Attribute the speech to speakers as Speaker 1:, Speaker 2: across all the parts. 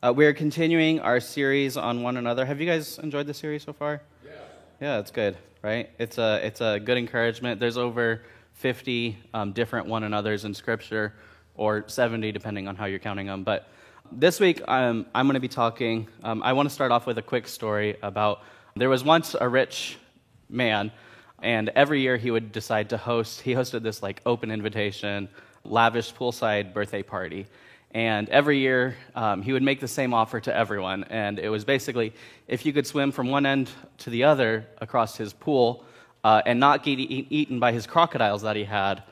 Speaker 1: Uh, we're continuing our series on one another. Have you guys enjoyed the series so far? Yeah. Yeah, it's good, right? It's a, it's a good encouragement. There's over 50 um, different one another's in Scripture, or 70, depending on how you're counting them. But this week, um, I'm going to be talking. Um, I want to start off with a quick story about there was once a rich man, and every year he would decide to host, he hosted this like open invitation, lavish poolside birthday party. And every year, um, he would make the same offer to everyone. And it was basically if you could swim from one end to the other across his pool uh, and not get e- eaten by his crocodiles that he had,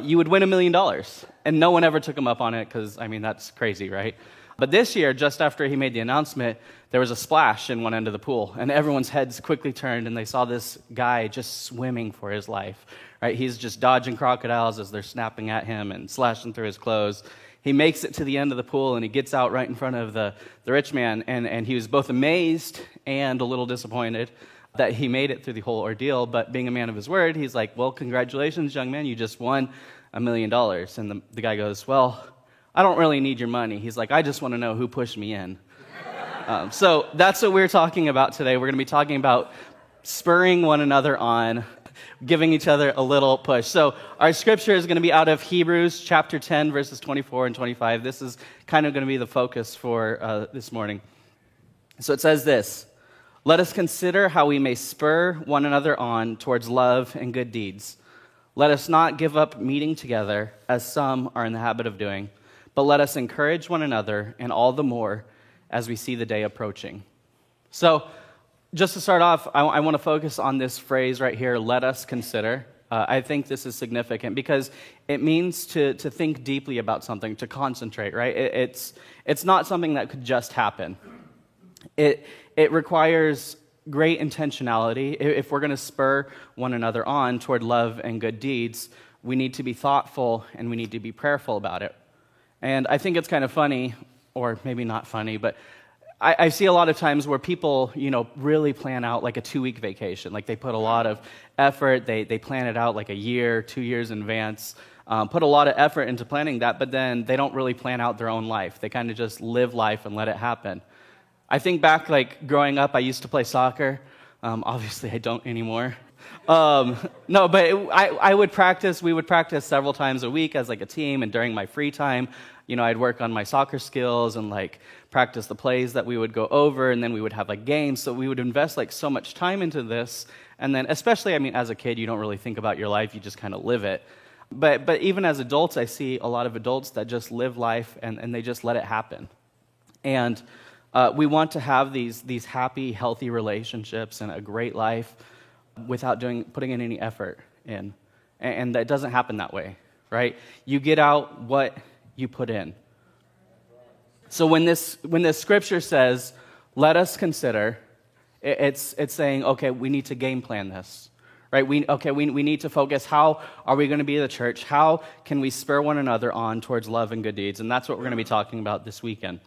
Speaker 1: you would win a million dollars. And no one ever took him up on it because, I mean, that's crazy, right? But this year, just after he made the announcement, there was a splash in one end of the pool, and everyone's heads quickly turned, and they saw this guy just swimming for his life. Right? He's just dodging crocodiles as they're snapping at him and slashing through his clothes he makes it to the end of the pool and he gets out right in front of the, the rich man. And, and he was both amazed and a little disappointed that he made it through the whole ordeal. But being a man of his word, he's like, Well, congratulations, young man, you just won a million dollars. And the, the guy goes, Well, I don't really need your money. He's like, I just want to know who pushed me in. um, so that's what we're talking about today. We're going to be talking about spurring one another on giving each other a little push. So, our scripture is going to be out of Hebrews chapter 10, verses 24 and 25. This is kind of going to be the focus for uh, this morning. So, it says this Let us consider how we may spur one another on towards love and good deeds. Let us not give up meeting together, as some are in the habit of doing, but let us encourage one another, and all the more as we see the day approaching. So, just to start off, I, I want to focus on this phrase right here let us consider. Uh, I think this is significant because it means to, to think deeply about something, to concentrate, right? It, it's, it's not something that could just happen. It, it requires great intentionality. If we're going to spur one another on toward love and good deeds, we need to be thoughtful and we need to be prayerful about it. And I think it's kind of funny, or maybe not funny, but I, I, see a lot of times where people, you know, really plan out like a two week vacation. Like they put a lot of effort, they, they plan it out like a year, two years in advance, um, put a lot of effort into planning that, but then they don't really plan out their own life. They kind of just live life and let it happen. I think back, like growing up, I used to play soccer. Um, obviously, I don't anymore. Um, no, but it, I, I would practice, we would practice several times a week as like a team, and during my free time, you know, I'd work on my soccer skills and like practice the plays that we would go over, and then we would have like games. So we would invest like so much time into this. And then, especially, I mean, as a kid, you don't really think about your life, you just kind of live it. But, but even as adults, I see a lot of adults that just live life and, and they just let it happen. And uh, we want to have these, these happy, healthy relationships and a great life without doing, putting in any effort in. And, and that doesn't happen that way, right? You get out what you put in. So when this, when this scripture says, let us consider, it's, it's saying, okay, we need to game plan this. Right? We, okay, we, we need to focus. How are we going to be the church? How can we spur one another on towards love and good deeds? And that's what we're going to be talking about this weekend.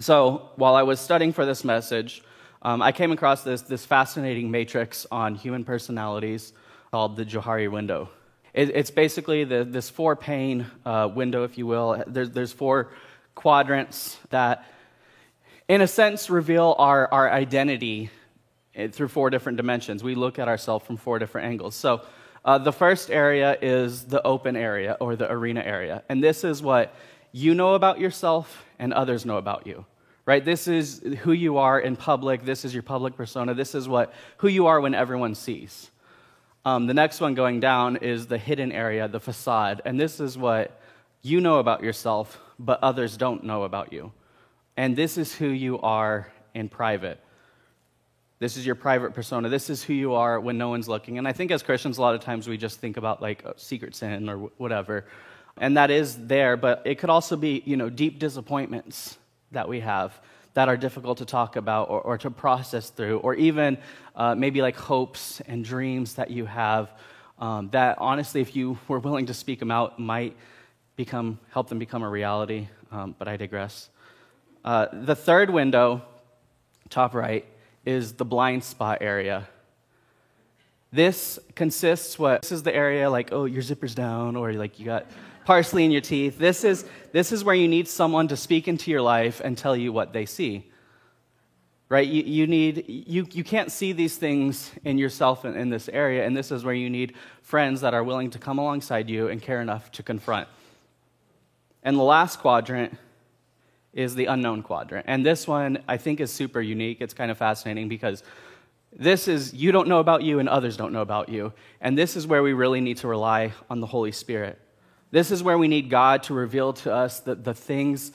Speaker 1: So while I was studying for this message, um, I came across this, this fascinating matrix on human personalities called the Johari window. It, it's basically the, this four pane uh, window, if you will. There's, there's four quadrants that, in a sense, reveal our, our identity eh, through four different dimensions. We look at ourselves from four different angles. So, uh, the first area is the open area or the arena area. And this is what you know about yourself and others know about you. Right? This is who you are in public. This is your public persona. This is what who you are when everyone sees. Um, the next one going down is the hidden area, the facade. And this is what you know about yourself, but others don't know about you. And this is who you are in private. This is your private persona. This is who you are when no one's looking. And I think as Christians, a lot of times we just think about like secret sin or whatever. And that is there, but it could also be, you know, deep disappointments that we have that are difficult to talk about or, or to process through, or even uh, maybe like hopes and dreams that you have um, that honestly, if you were willing to speak them out, might become, help them become a reality, um, but I digress. Uh, the third window, top right, is the blind spot area. This consists what this is the area like oh your zipper's down or like you got parsley in your teeth. This is, this is where you need someone to speak into your life and tell you what they see. Right? You, you, need, you, you can't see these things in yourself in, in this area, and this is where you need friends that are willing to come alongside you and care enough to confront. And the last quadrant is the unknown quadrant. And this one I think is super unique. It's kind of fascinating because this is you don't know about you and others don't know about you. And this is where we really need to rely on the Holy Spirit. This is where we need God to reveal to us the, the things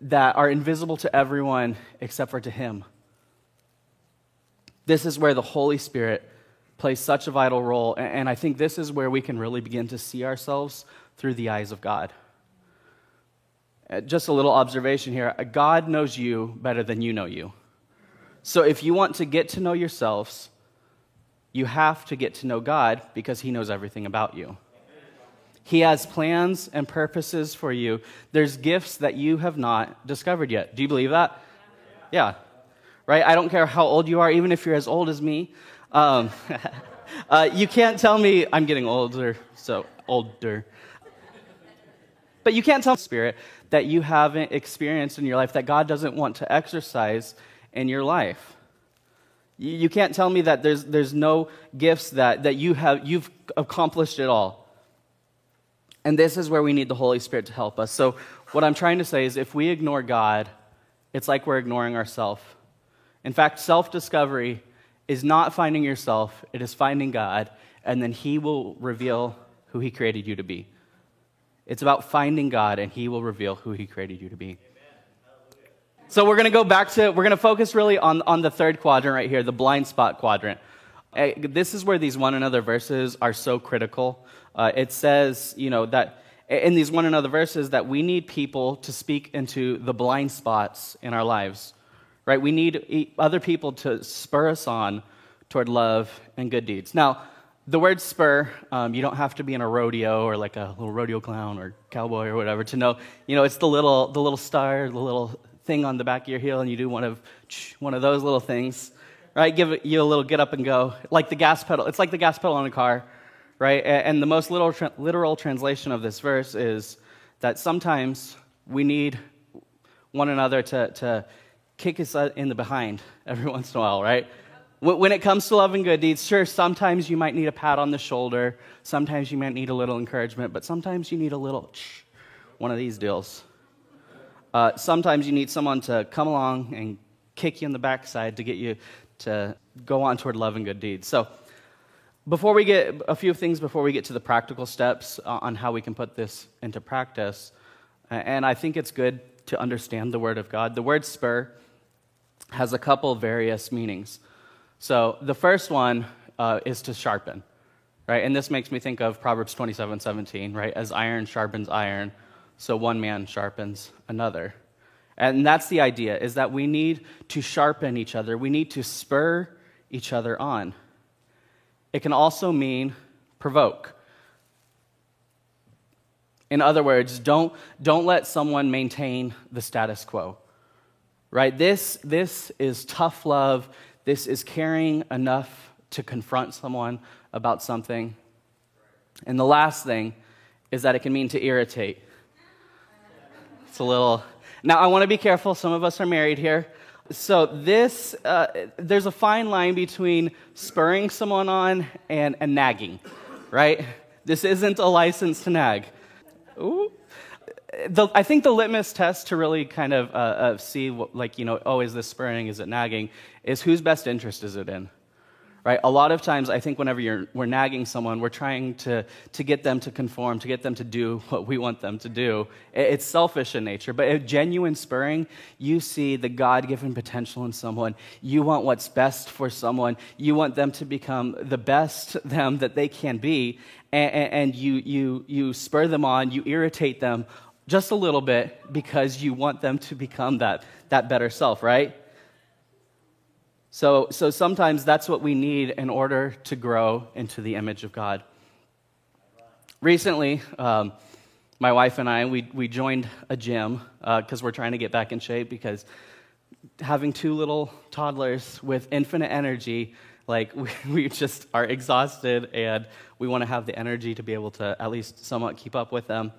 Speaker 1: that are invisible to everyone except for to Him. This is where the Holy Spirit plays such a vital role. And I think this is where we can really begin to see ourselves through the eyes of God. Uh, just a little observation here God knows you better than you know you. So if you want to get to know yourselves, you have to get to know God because He knows everything about you. He has plans and purposes for you. There's gifts that you have not discovered yet. Do you believe that? Yeah. Right? I don't care how old you are, even if you're as old as me. Um, uh, you can't tell me I'm getting older, so older. But you can't tell spirit that you haven't experienced in your life that God doesn't want to exercise in your life. You, you can't tell me that there's, there's no gifts that, that you have, you've accomplished it all. And this is where we need the Holy Spirit to help us. So, what I'm trying to say is if we ignore God, it's like we're ignoring ourselves. In fact, self discovery is not finding yourself, it is finding God, and then He will reveal who He created you to be. It's about finding God, and He will reveal who He created you to be. So we're going to go back to, we're going to focus really on, on the third quadrant right here, the blind spot quadrant. Eh, this is where these one another verses are so critical. Uh, it says, you know, that in these one another verses that we need people to speak into the blind spots in our lives, right? We need other people to spur us on toward love and good deeds. Now, the word spur, um, you don't have to be in a rodeo or like a little rodeo clown or cowboy or whatever to know. You know, it's the little, the little star, the little thing on the back of your heel, and you do one of, one of those little things, right? Give you a little get up and go, like the gas pedal. It's like the gas pedal on a car, right? And the most literal, literal translation of this verse is that sometimes we need one another to, to kick us in the behind every once in a while, right? When it comes to love and good deeds, sure, sometimes you might need a pat on the shoulder. Sometimes you might need a little encouragement, but sometimes you need a little one of these deals. Uh, sometimes you need someone to come along and kick you in the backside to get you to go on toward love and good deeds. So, before we get a few things before we get to the practical steps on how we can put this into practice, and I think it's good to understand the Word of God. The word spur has a couple various meanings. So the first one uh, is to sharpen, right? And this makes me think of Proverbs 27 17, right? As iron sharpens iron, so one man sharpens another. And that's the idea, is that we need to sharpen each other. We need to spur each other on. It can also mean provoke. In other words, don't, don't let someone maintain the status quo. Right? This, this is tough love. This is caring enough to confront someone about something. And the last thing is that it can mean to irritate. It's a little. Now, I want to be careful. Some of us are married here. So, this, uh, there's a fine line between spurring someone on and, and nagging, right? This isn't a license to nag. Ooh the, I think the litmus test to really kind of uh, see, what, like, you know, oh, is this spurring, is it nagging, is whose best interest is it in? Right? A lot of times, I think whenever you're, we're nagging someone, we're trying to, to get them to conform, to get them to do what we want them to do. It's selfish in nature. But a genuine spurring, you see the God given potential in someone. You want what's best for someone. You want them to become the best them that they can be. And, and you, you, you spur them on, you irritate them just a little bit because you want them to become that, that better self, right? So, so sometimes that's what we need in order to grow into the image of God. Recently, um, my wife and I, we, we joined a gym because uh, we're trying to get back in shape because having two little toddlers with infinite energy, like we, we just are exhausted and we want to have the energy to be able to at least somewhat keep up with them.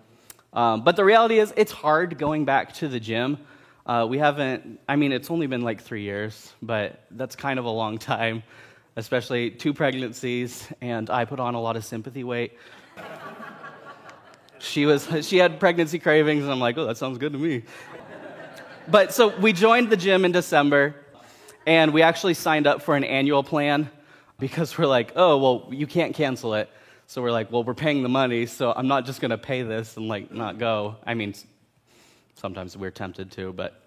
Speaker 1: Um, but the reality is, it's hard going back to the gym. Uh, we haven't, I mean, it's only been like three years, but that's kind of a long time, especially two pregnancies, and I put on a lot of sympathy weight. she, was, she had pregnancy cravings, and I'm like, oh, that sounds good to me. But so we joined the gym in December, and we actually signed up for an annual plan because we're like, oh, well, you can't cancel it. So we're like, well, we're paying the money, so I'm not just going to pay this and like not go. I mean, sometimes we're tempted to, but.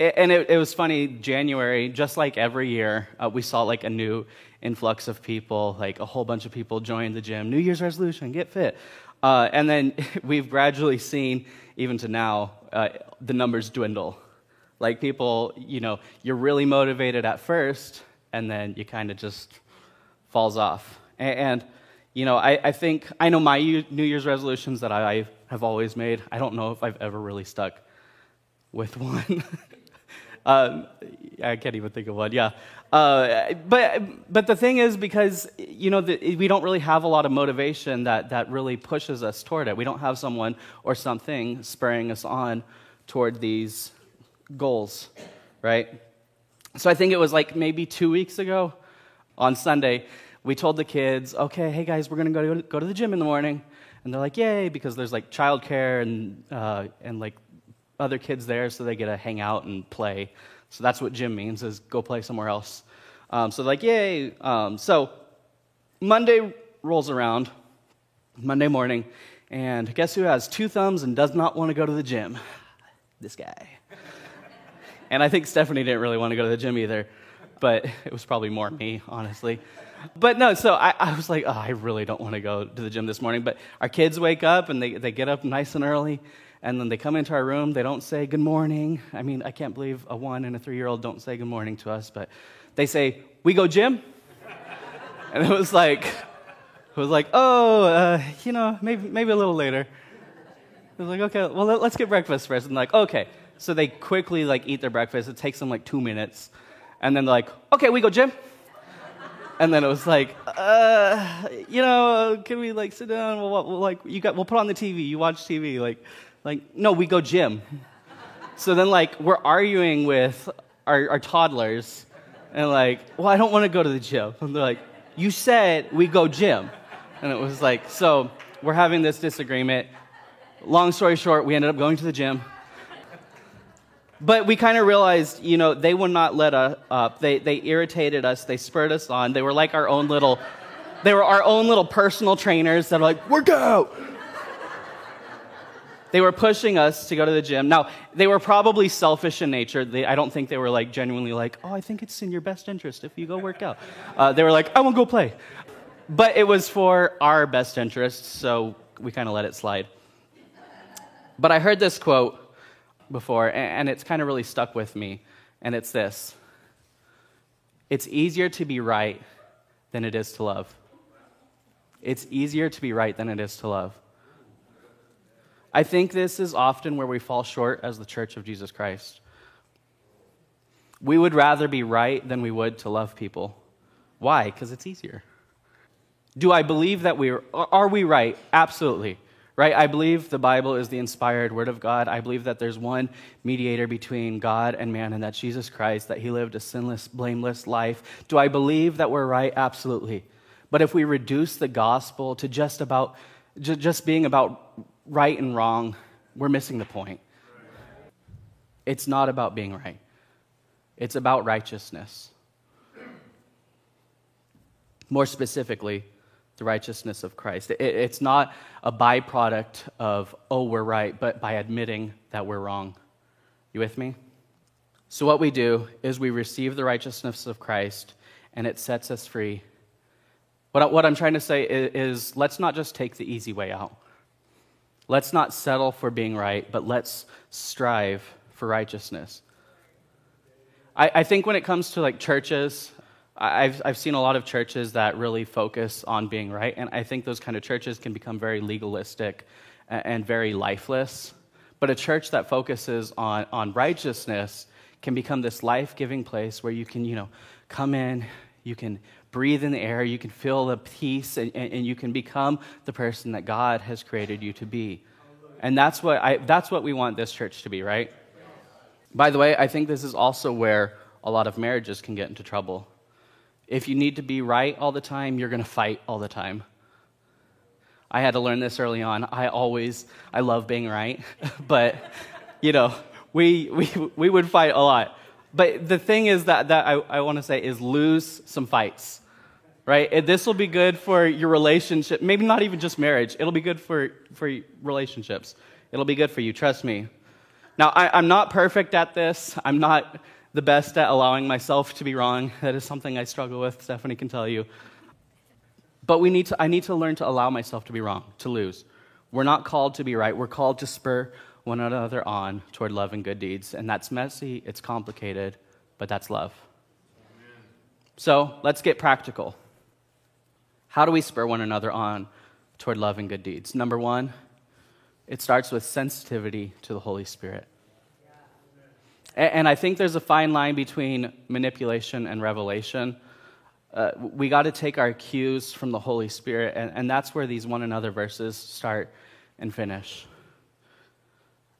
Speaker 1: And it, it was funny, January, just like every year, uh, we saw like a new influx of people, like a whole bunch of people joined the gym. New Year's resolution, get fit. Uh, and then we've gradually seen, even to now, uh, the numbers dwindle. Like people, you know, you're really motivated at first, and then you kind of just falls off. And, and you know, I, I, think, I know my New Year's resolutions that I have always made. I don't know if I've ever really stuck with one. um, I can't even think of one, yeah. Uh, but, but the thing is, because, you know, the, we don't really have a lot of motivation that, that really pushes us toward it. We don't have someone or something spurring us on toward these goals, right? So I think it was like maybe two weeks ago on Sunday we told the kids, okay, hey guys, we're going to go to the gym in the morning. And they're like, yay, because there's like childcare and, uh, and like other kids there, so they get to hang out and play. So that's what gym means, is go play somewhere else. Um, so they're like, yay. Um, so Monday rolls around, Monday morning, and guess who has two thumbs and does not want to go to the gym? This guy. and I think Stephanie didn't really want to go to the gym either, but it was probably more me, honestly but no, so I, I was like, oh, I really don't want to go to the gym this morning. But our kids wake up and they, they get up nice and early, and then they come into our room. They don't say good morning. I mean, I can't believe a one and a three year old don't say good morning to us, but they say, We go gym? and it was like, it was like, oh, uh, you know, maybe, maybe a little later. It was like, okay, well, let's get breakfast first. And like, okay. So they quickly like eat their breakfast. It takes them like two minutes. And then they're like, okay, we go gym? And then it was like, uh, you know, can we like sit down? We'll, we'll, like you got, we'll put on the TV. You watch TV. Like, like no, we go gym. so then like we're arguing with our, our toddlers, and like, well, I don't want to go to the gym. And they're like, you said we go gym, and it was like, so we're having this disagreement. Long story short, we ended up going to the gym. But we kind of realized, you know, they would not let us up. They, they irritated us. They spurred us on. They were like our own little, they were our own little personal trainers that are like, work out. They were pushing us to go to the gym. Now, they were probably selfish in nature. They, I don't think they were like genuinely like, oh, I think it's in your best interest if you go work out. Uh, they were like, I won't go play. But it was for our best interest, so we kind of let it slide. But I heard this quote before, and it's kind of really stuck with me, and it's this It's easier to be right than it is to love. It's easier to be right than it is to love. I think this is often where we fall short as the church of Jesus Christ. We would rather be right than we would to love people. Why? Because it's easier. Do I believe that we are, are we right? Absolutely right? I believe the Bible is the inspired word of God. I believe that there's one mediator between God and man, and that's Jesus Christ, that he lived a sinless, blameless life. Do I believe that we're right? Absolutely. But if we reduce the gospel to just about just being about right and wrong, we're missing the point. It's not about being right. It's about righteousness. More specifically, the righteousness of Christ. It, it's not a byproduct of, oh, we're right, but by admitting that we're wrong. You with me? So, what we do is we receive the righteousness of Christ, and it sets us free. What, what I'm trying to say is, is let's not just take the easy way out. Let's not settle for being right, but let's strive for righteousness. I, I think when it comes to like churches, I've, I've seen a lot of churches that really focus on being right, and I think those kind of churches can become very legalistic and very lifeless. But a church that focuses on, on righteousness can become this life giving place where you can, you know, come in, you can breathe in the air, you can feel the peace, and, and, and you can become the person that God has created you to be. And that's what, I, that's what we want this church to be, right? By the way, I think this is also where a lot of marriages can get into trouble. If you need to be right all the time, you're going to fight all the time. I had to learn this early on. I always, I love being right, but, you know, we, we, we would fight a lot. But the thing is that, that I, I want to say is lose some fights, right? This will be good for your relationship, maybe not even just marriage. It'll be good for, for relationships. It'll be good for you, trust me. Now, I, I'm not perfect at this. I'm not the best at allowing myself to be wrong. That is something I struggle with, Stephanie can tell you. But we need to, I need to learn to allow myself to be wrong, to lose. We're not called to be right. We're called to spur one another on toward love and good deeds. And that's messy, it's complicated, but that's love. Amen. So let's get practical. How do we spur one another on toward love and good deeds? Number one, it starts with sensitivity to the Holy Spirit. And I think there's a fine line between manipulation and revelation. Uh, we got to take our cues from the Holy Spirit, and, and that's where these one another verses start and finish.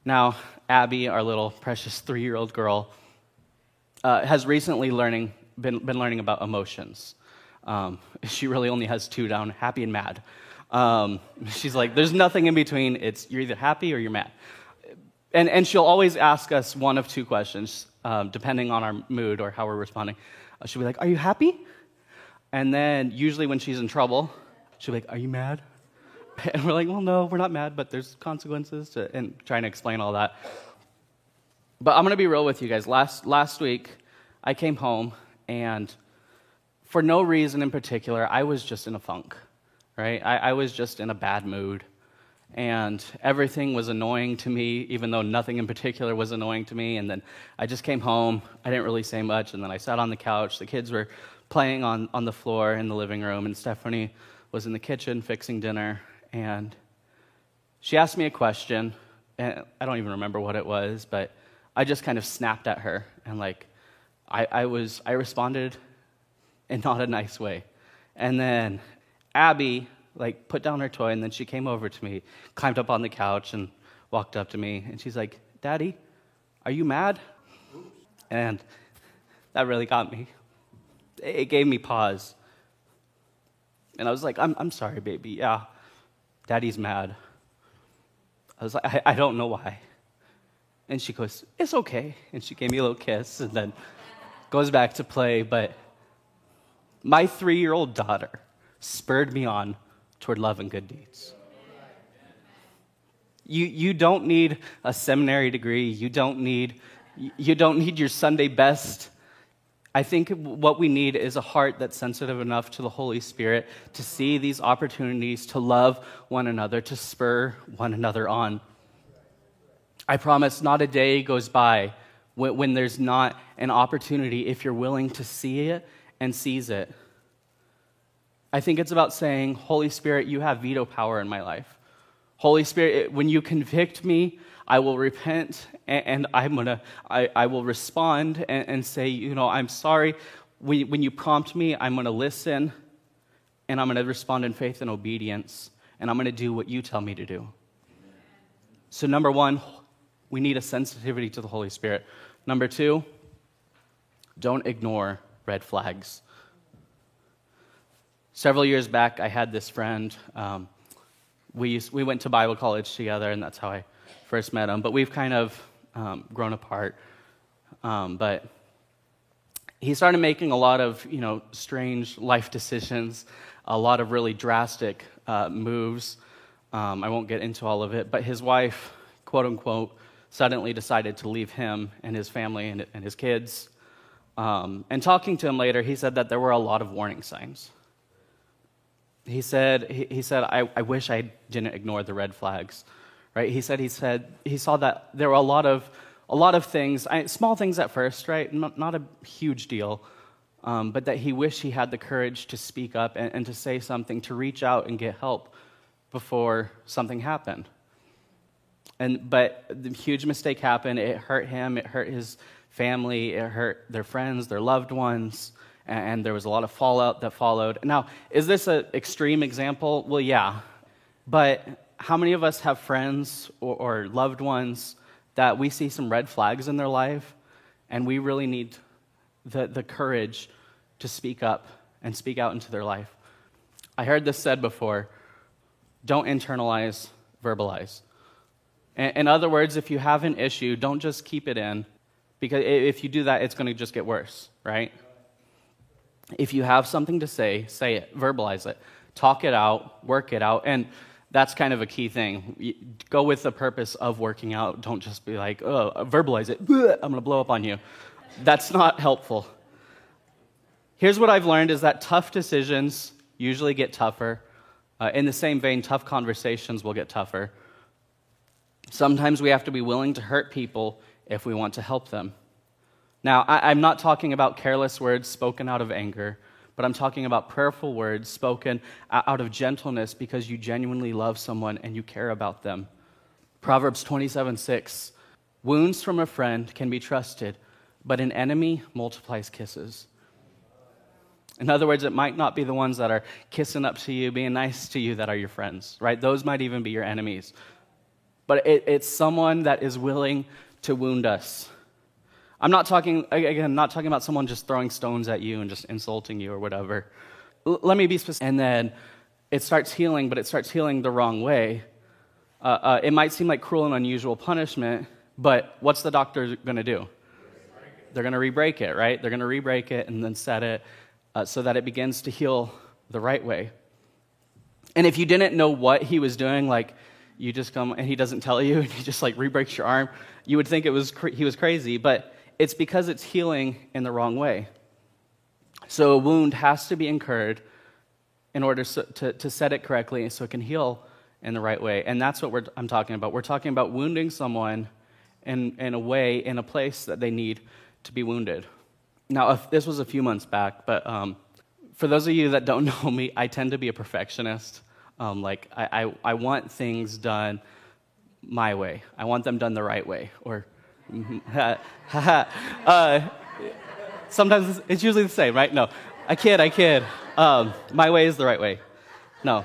Speaker 1: Now, Abby, our little precious three year old girl, uh, has recently learning, been, been learning about emotions. Um, she really only has two down happy and mad. Um, she's like, there's nothing in between. It's you're either happy or you're mad. And, and she'll always ask us one of two questions, um, depending on our mood or how we're responding. Uh, she'll be like, Are you happy? And then, usually, when she's in trouble, she'll be like, Are you mad? And we're like, Well, no, we're not mad, but there's consequences, to, and trying to explain all that. But I'm going to be real with you guys. Last, last week, I came home, and for no reason in particular, I was just in a funk, right? I, I was just in a bad mood and everything was annoying to me, even though nothing in particular was annoying to me. And then I just came home. I didn't really say much. And then I sat on the couch. The kids were playing on, on the floor in the living room, and Stephanie was in the kitchen fixing dinner. And she asked me a question. And I don't even remember what it was, but I just kind of snapped at her. And like, I, I was, I responded in not a nice way. And then Abby like put down her toy and then she came over to me, climbed up on the couch and walked up to me and she's like, "Daddy, are you mad?" And that really got me. It gave me pause. And I was like, I'm, I'm sorry, baby. Yeah, daddy's mad. I was like, I, I don't know why. And she goes, It's okay. And she gave me a little kiss and then goes back to play. But my three year old daughter spurred me on toward love and good deeds. You, you don't need a seminary degree. You don't need, you don't need your Sunday best. I think what we need is a heart that's sensitive enough to the Holy Spirit to see these opportunities to love one another, to spur one another on. I promise not a day goes by when, when there's not an opportunity if you're willing to see it and seize it. I think it's about saying, Holy Spirit, you have veto power in my life. Holy Spirit, when you convict me, I will repent and, I'm gonna, I, I will respond and, and, say, you know, I'm sorry. When, when you prompt me, I'm gonna listen and I'm gonna respond in faith and obedience and I'm gonna do what you tell me to do. So, number one, we need a sensitivity to the Holy Spirit. Number two, don't ignore red flags. Several years back, I had this friend. Um, we, used, we went to Bible college together, and that's how I first met him. But we've kind of um, grown apart. Um, but he started making a lot of, you know, strange life decisions, a lot of really drastic uh, moves. Um, I won't get into all of it, but his wife, quote unquote, suddenly decided to leave him and his family and, and his kids. Um, and talking to him later, he said that there were a lot of warning signs he said, he, he said I, I wish I didn't ignore the red flags. Right? He said he said he saw that there were a lot of a lot of things, I, small things at first, right? Not, not a huge deal, um, but that he wished he had the courage to speak up and, and to say something, to reach out and get help before something happened. And but the huge mistake happened. It hurt him. It hurt his family. It hurt their friends, their loved ones and there was a lot of fallout that followed. Now, is this an extreme example? Well, yeah. But how many of us have friends or, or loved ones that we see some red flags in their life and we really need the, the courage to speak up and speak out into their life? I heard this said before don't internalize, verbalize. In, in other words, if you have an issue, don't just keep it in, because if you do that, it's going to just get worse, right? If you have something to say, say it, verbalize it, talk it out, work it out. And that's kind of a key thing. Go with the purpose of working out. Don't just be like, oh, verbalize it. I'm going to blow up on you. That's not helpful. Here's what I've learned is that tough decisions usually get tougher. Uh, in the same vein, tough conversations will get tougher. Sometimes we have to be willing to hurt people if we want to help them. Now, I, I'm not talking about careless words spoken out of anger, but I'm talking about prayerful words spoken out of gentleness because you genuinely love someone and you care about them. Proverbs 27 6 Wounds from a friend can be trusted, but an enemy multiplies kisses. In other words, it might not be the ones that are kissing up to you, being nice to you, that are your friends, right? Those might even be your enemies. But it, it's someone that is willing to wound us. I'm not talking, again, not talking about someone just throwing stones at you and just insulting you or whatever. L- let me be specific. And then it starts healing, but it starts healing the wrong way. Uh, uh, it might seem like cruel and unusual punishment, but what's the doctor going to do? They're going to re-break it, right? They're going to re-break it and then set it uh, so that it begins to heal the right way. And if you didn't know what he was doing, like you just come and he doesn't tell you and he just like re-breaks your arm, you would think it was cra- he was crazy, but it's because it's healing in the wrong way. So a wound has to be incurred in order so, to, to set it correctly so it can heal in the right way. And that's what I'm talking about. We're talking about wounding someone in, in a way, in a place that they need to be wounded. Now, if, this was a few months back, but um, for those of you that don't know me, I tend to be a perfectionist. Um, like, I, I, I, want things done my way, I want them done the right way. Or, uh, sometimes it's usually the same, right? No, I kid, I kid. Um, my way is the right way. No.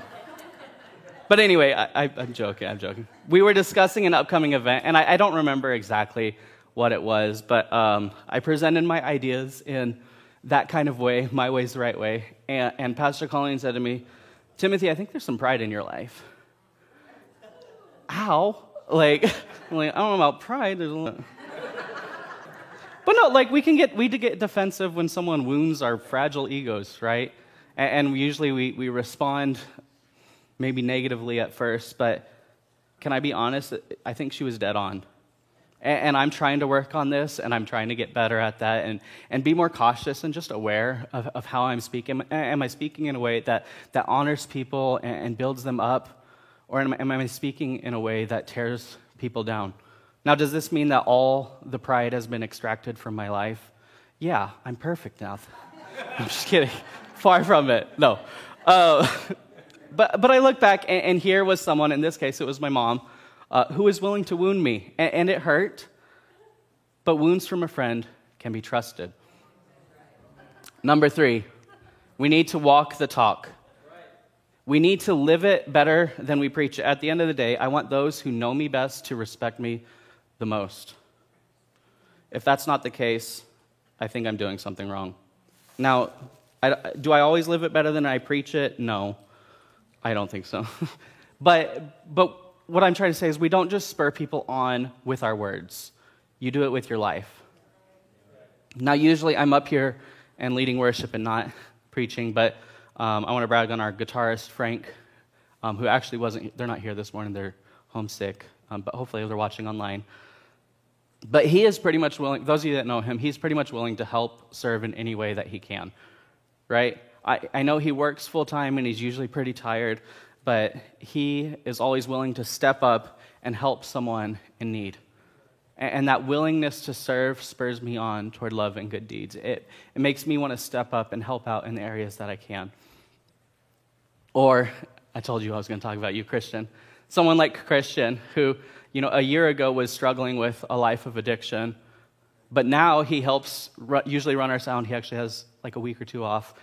Speaker 1: But anyway, I, am joking, I'm joking. We were discussing an upcoming event, and I, I don't remember exactly what it was, but um, I presented my ideas in that kind of way, my way's the right way. And, and Pastor Colleen said to me, Timothy, I think there's some pride in your life. How? Like, like, I don't know about pride. There's a lot. But no, like we can get we get defensive when someone wounds our fragile egos, right? And, and usually we, we respond maybe negatively at first, but can I be honest? I think she was dead on. And, I'm trying to work on this, and I'm trying to get better at that, and, and be more cautious and just aware of, of how I'm speaking. Am I speaking in a way that, that honors people and, and builds them up? Or am, am I speaking in a way that tears people down? Now, does this mean that all the pride has been extracted from my life? Yeah, I'm perfect now. I'm just kidding. Far from it. No. Uh, but, but I look back, and, and here was someone, in this case, it was my mom uh, who was willing to wound me. And, and it hurt, but wounds from a friend can be trusted. Number three, we need to walk the talk. We need to live it better than we preach. At the end of the day, I want those who know me best to respect me the most. If that's not the case, I think I'm doing something wrong. Now, I, do I always live it better than I preach it? No, I don't think so. but, but what I'm trying to say is we don't just spur people on with our words, you do it with your life. Now, usually I'm up here and leading worship and not preaching, but um, I want to brag on our guitarist, Frank, um, who actually wasn't, they're not here this morning, they're homesick, um, but hopefully they're watching online. But he is pretty much willing, those of you that know him, he's pretty much willing to help serve in any way that he can, right? I, I know he works full time and he's usually pretty tired, but he is always willing to step up and help someone in need. And that willingness to serve spurs me on toward love and good deeds. It, it makes me want to step up and help out in the areas that I can. Or, I told you I was going to talk about you, Christian. Someone like Christian, who, you know, a year ago was struggling with a life of addiction, but now he helps usually run our sound. He actually has like a week or two off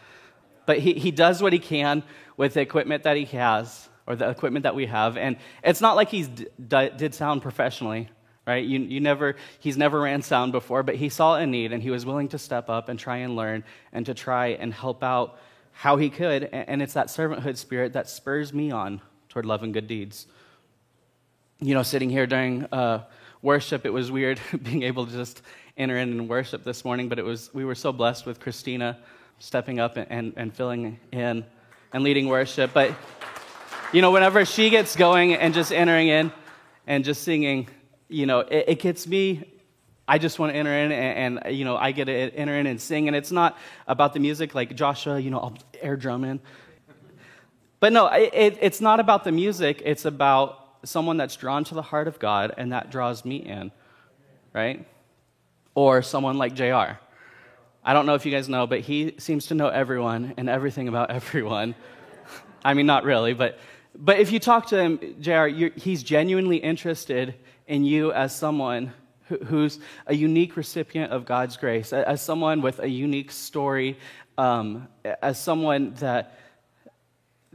Speaker 1: but he, he does what he can with the equipment that he has. or the equipment that we have. And it's not like he d- did sound professionally, right? You, you never, he's never ran sound before, but he saw a need and he was willing to step up and try and learn and to try and help out how he could. And it's that servanthood spirit that spurs me on toward love and good deeds. You know, sitting here during uh, worship, it was weird being able to just enter in and worship this morning, but it was, we were so blessed with Christina stepping up and, and, and filling in and leading worship. But, you know, whenever she gets going and just entering in and just singing, you know, it, it gets me I just want to enter in and, and, you know, I get to enter in and sing. And it's not about the music like Joshua, you know, I'll air drum in. But no, it, it's not about the music. It's about someone that's drawn to the heart of God and that draws me in, right? Or someone like JR. I don't know if you guys know, but he seems to know everyone and everything about everyone. I mean, not really, but, but if you talk to him, JR, he's genuinely interested in you as someone who's a unique recipient of God's grace, as someone with a unique story, um, as someone that,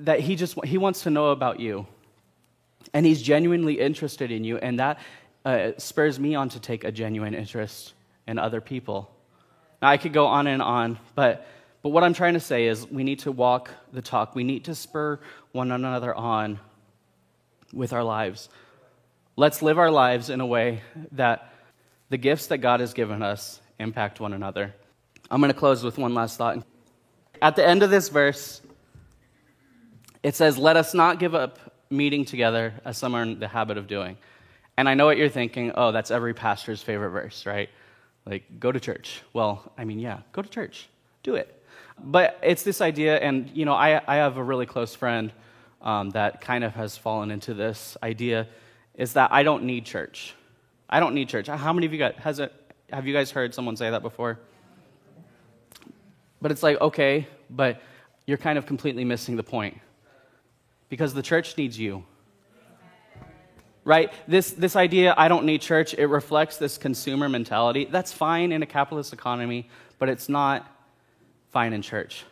Speaker 1: that he just he wants to know about you. And he's genuinely interested in you, and that uh, spurs me on to take a genuine interest in other people. Now, I could go on and on, but, but what I'm trying to say is we need to walk the talk. We need to spur one another on with our lives. Let's live our lives in a way that the gifts that God has given us impact one another. I'm going to close with one last thought. At the end of this verse, it says, Let us not give up meeting together as some are in the habit of doing. And I know what you're thinking oh, that's every pastor's favorite verse, right? Like, go to church. Well, I mean, yeah, go to church, do it. But it's this idea, and you know, I, I have a really close friend um, that kind of has fallen into this idea is that I don't need church. I don't need church. How many of you got, has it, have you guys heard someone say that before? But it's like, okay, but you're kind of completely missing the point. Because the church needs you. Right? This, this idea, I don't need church, it reflects this consumer mentality. That's fine in a capitalist economy, but it's not fine in church.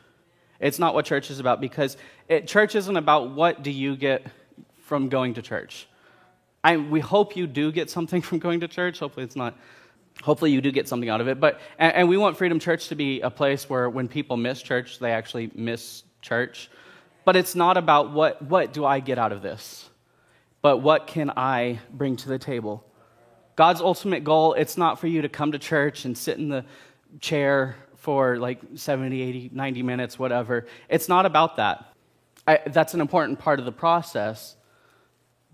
Speaker 1: It's not what church is about because it, church isn't about what do you get from going to church. I, we hope you do get something from going to church. Hopefully, it's not. Hopefully, you do get something out of it. But and, and we want Freedom Church to be a place where when people miss church, they actually miss church. But it's not about what what do I get out of this, but what can I bring to the table. God's ultimate goal, it's not for you to come to church and sit in the chair for like 70, 80, 90 minutes, whatever. It's not about that. I, that's an important part of the process.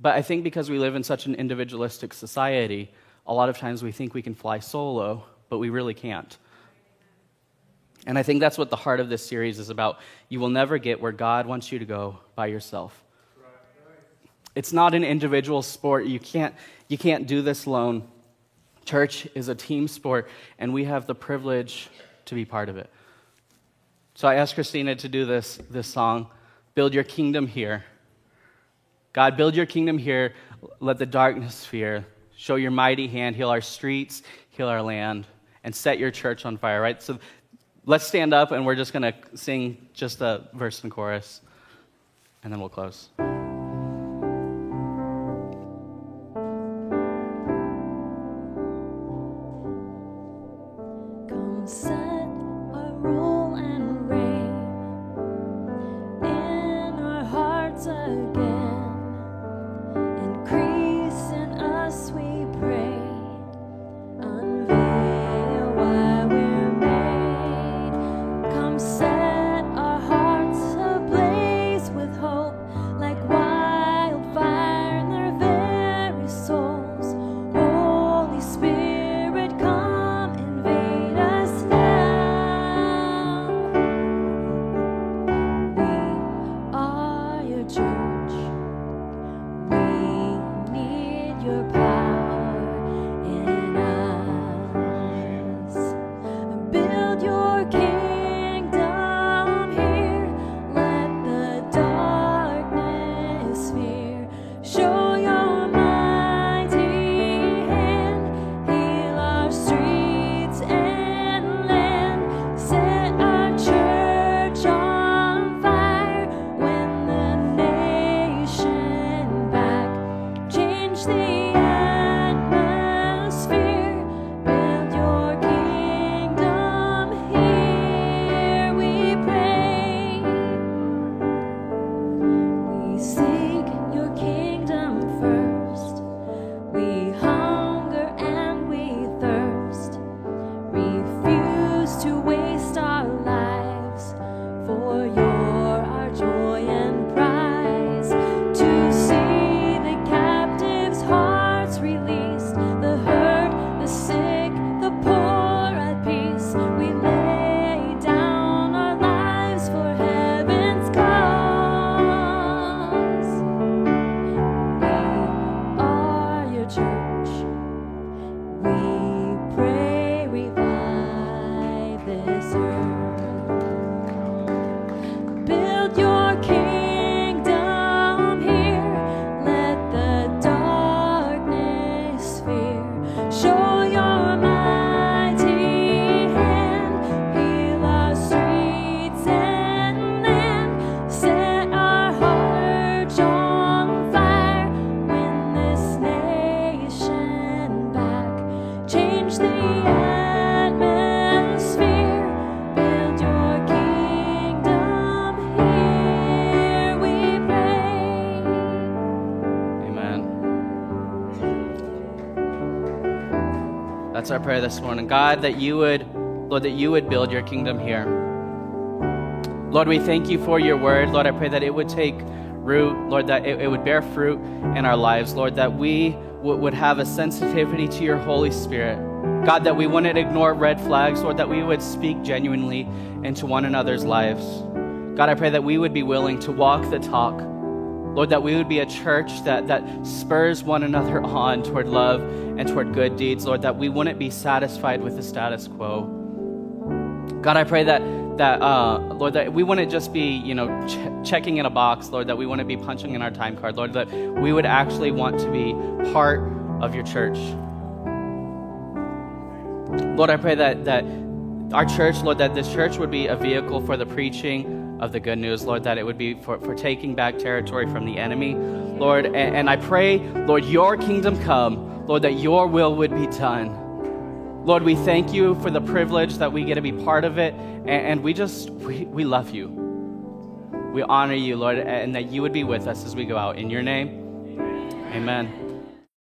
Speaker 1: But I think because we live in such an individualistic society, a lot of times we think we can fly solo, but we really can't. And I think that's what the heart of this series is about. You will never get where God wants you to go by yourself. It's not an individual sport. You can't, you can't do this alone. Church is a team sport, and we have the privilege to be part of it. So I asked Christina to do this, this song, Build Your Kingdom Here. God, build your kingdom here. Let the darkness fear. Show your mighty hand. Heal our streets, heal our land, and set your church on fire, right? So let's stand up and we're just going to sing just a verse and chorus, and then we'll close. Our prayer this morning. God, that you would, Lord, that you would build your kingdom here. Lord, we thank you for your word. Lord, I pray that it would take root, Lord, that it, it would bear fruit in our lives, Lord, that we w- would have a sensitivity to your Holy Spirit. God, that we wouldn't ignore red flags, Lord, that we would speak genuinely into one another's lives. God, I pray that we would be willing to walk the talk. Lord, that we would be a church that, that spurs one another on toward love and toward good deeds. Lord, that we wouldn't be satisfied with the status quo. God, I pray that that uh, Lord, that we wouldn't just be, you know, ch- checking in a box, Lord, that we wouldn't be punching in our time card, Lord, that we would actually want to be part of your church. Lord, I pray that that our church, Lord, that this church would be a vehicle for the preaching of the good news, Lord, that it would be for, for taking back territory from the enemy, Lord. And, and I pray, Lord, your kingdom come, Lord, that your will would be done. Lord, we thank you for the privilege that we get to be part of it, and, and we just, we, we love you. We honor you, Lord, and that you would be with us as we go out. In your name, amen.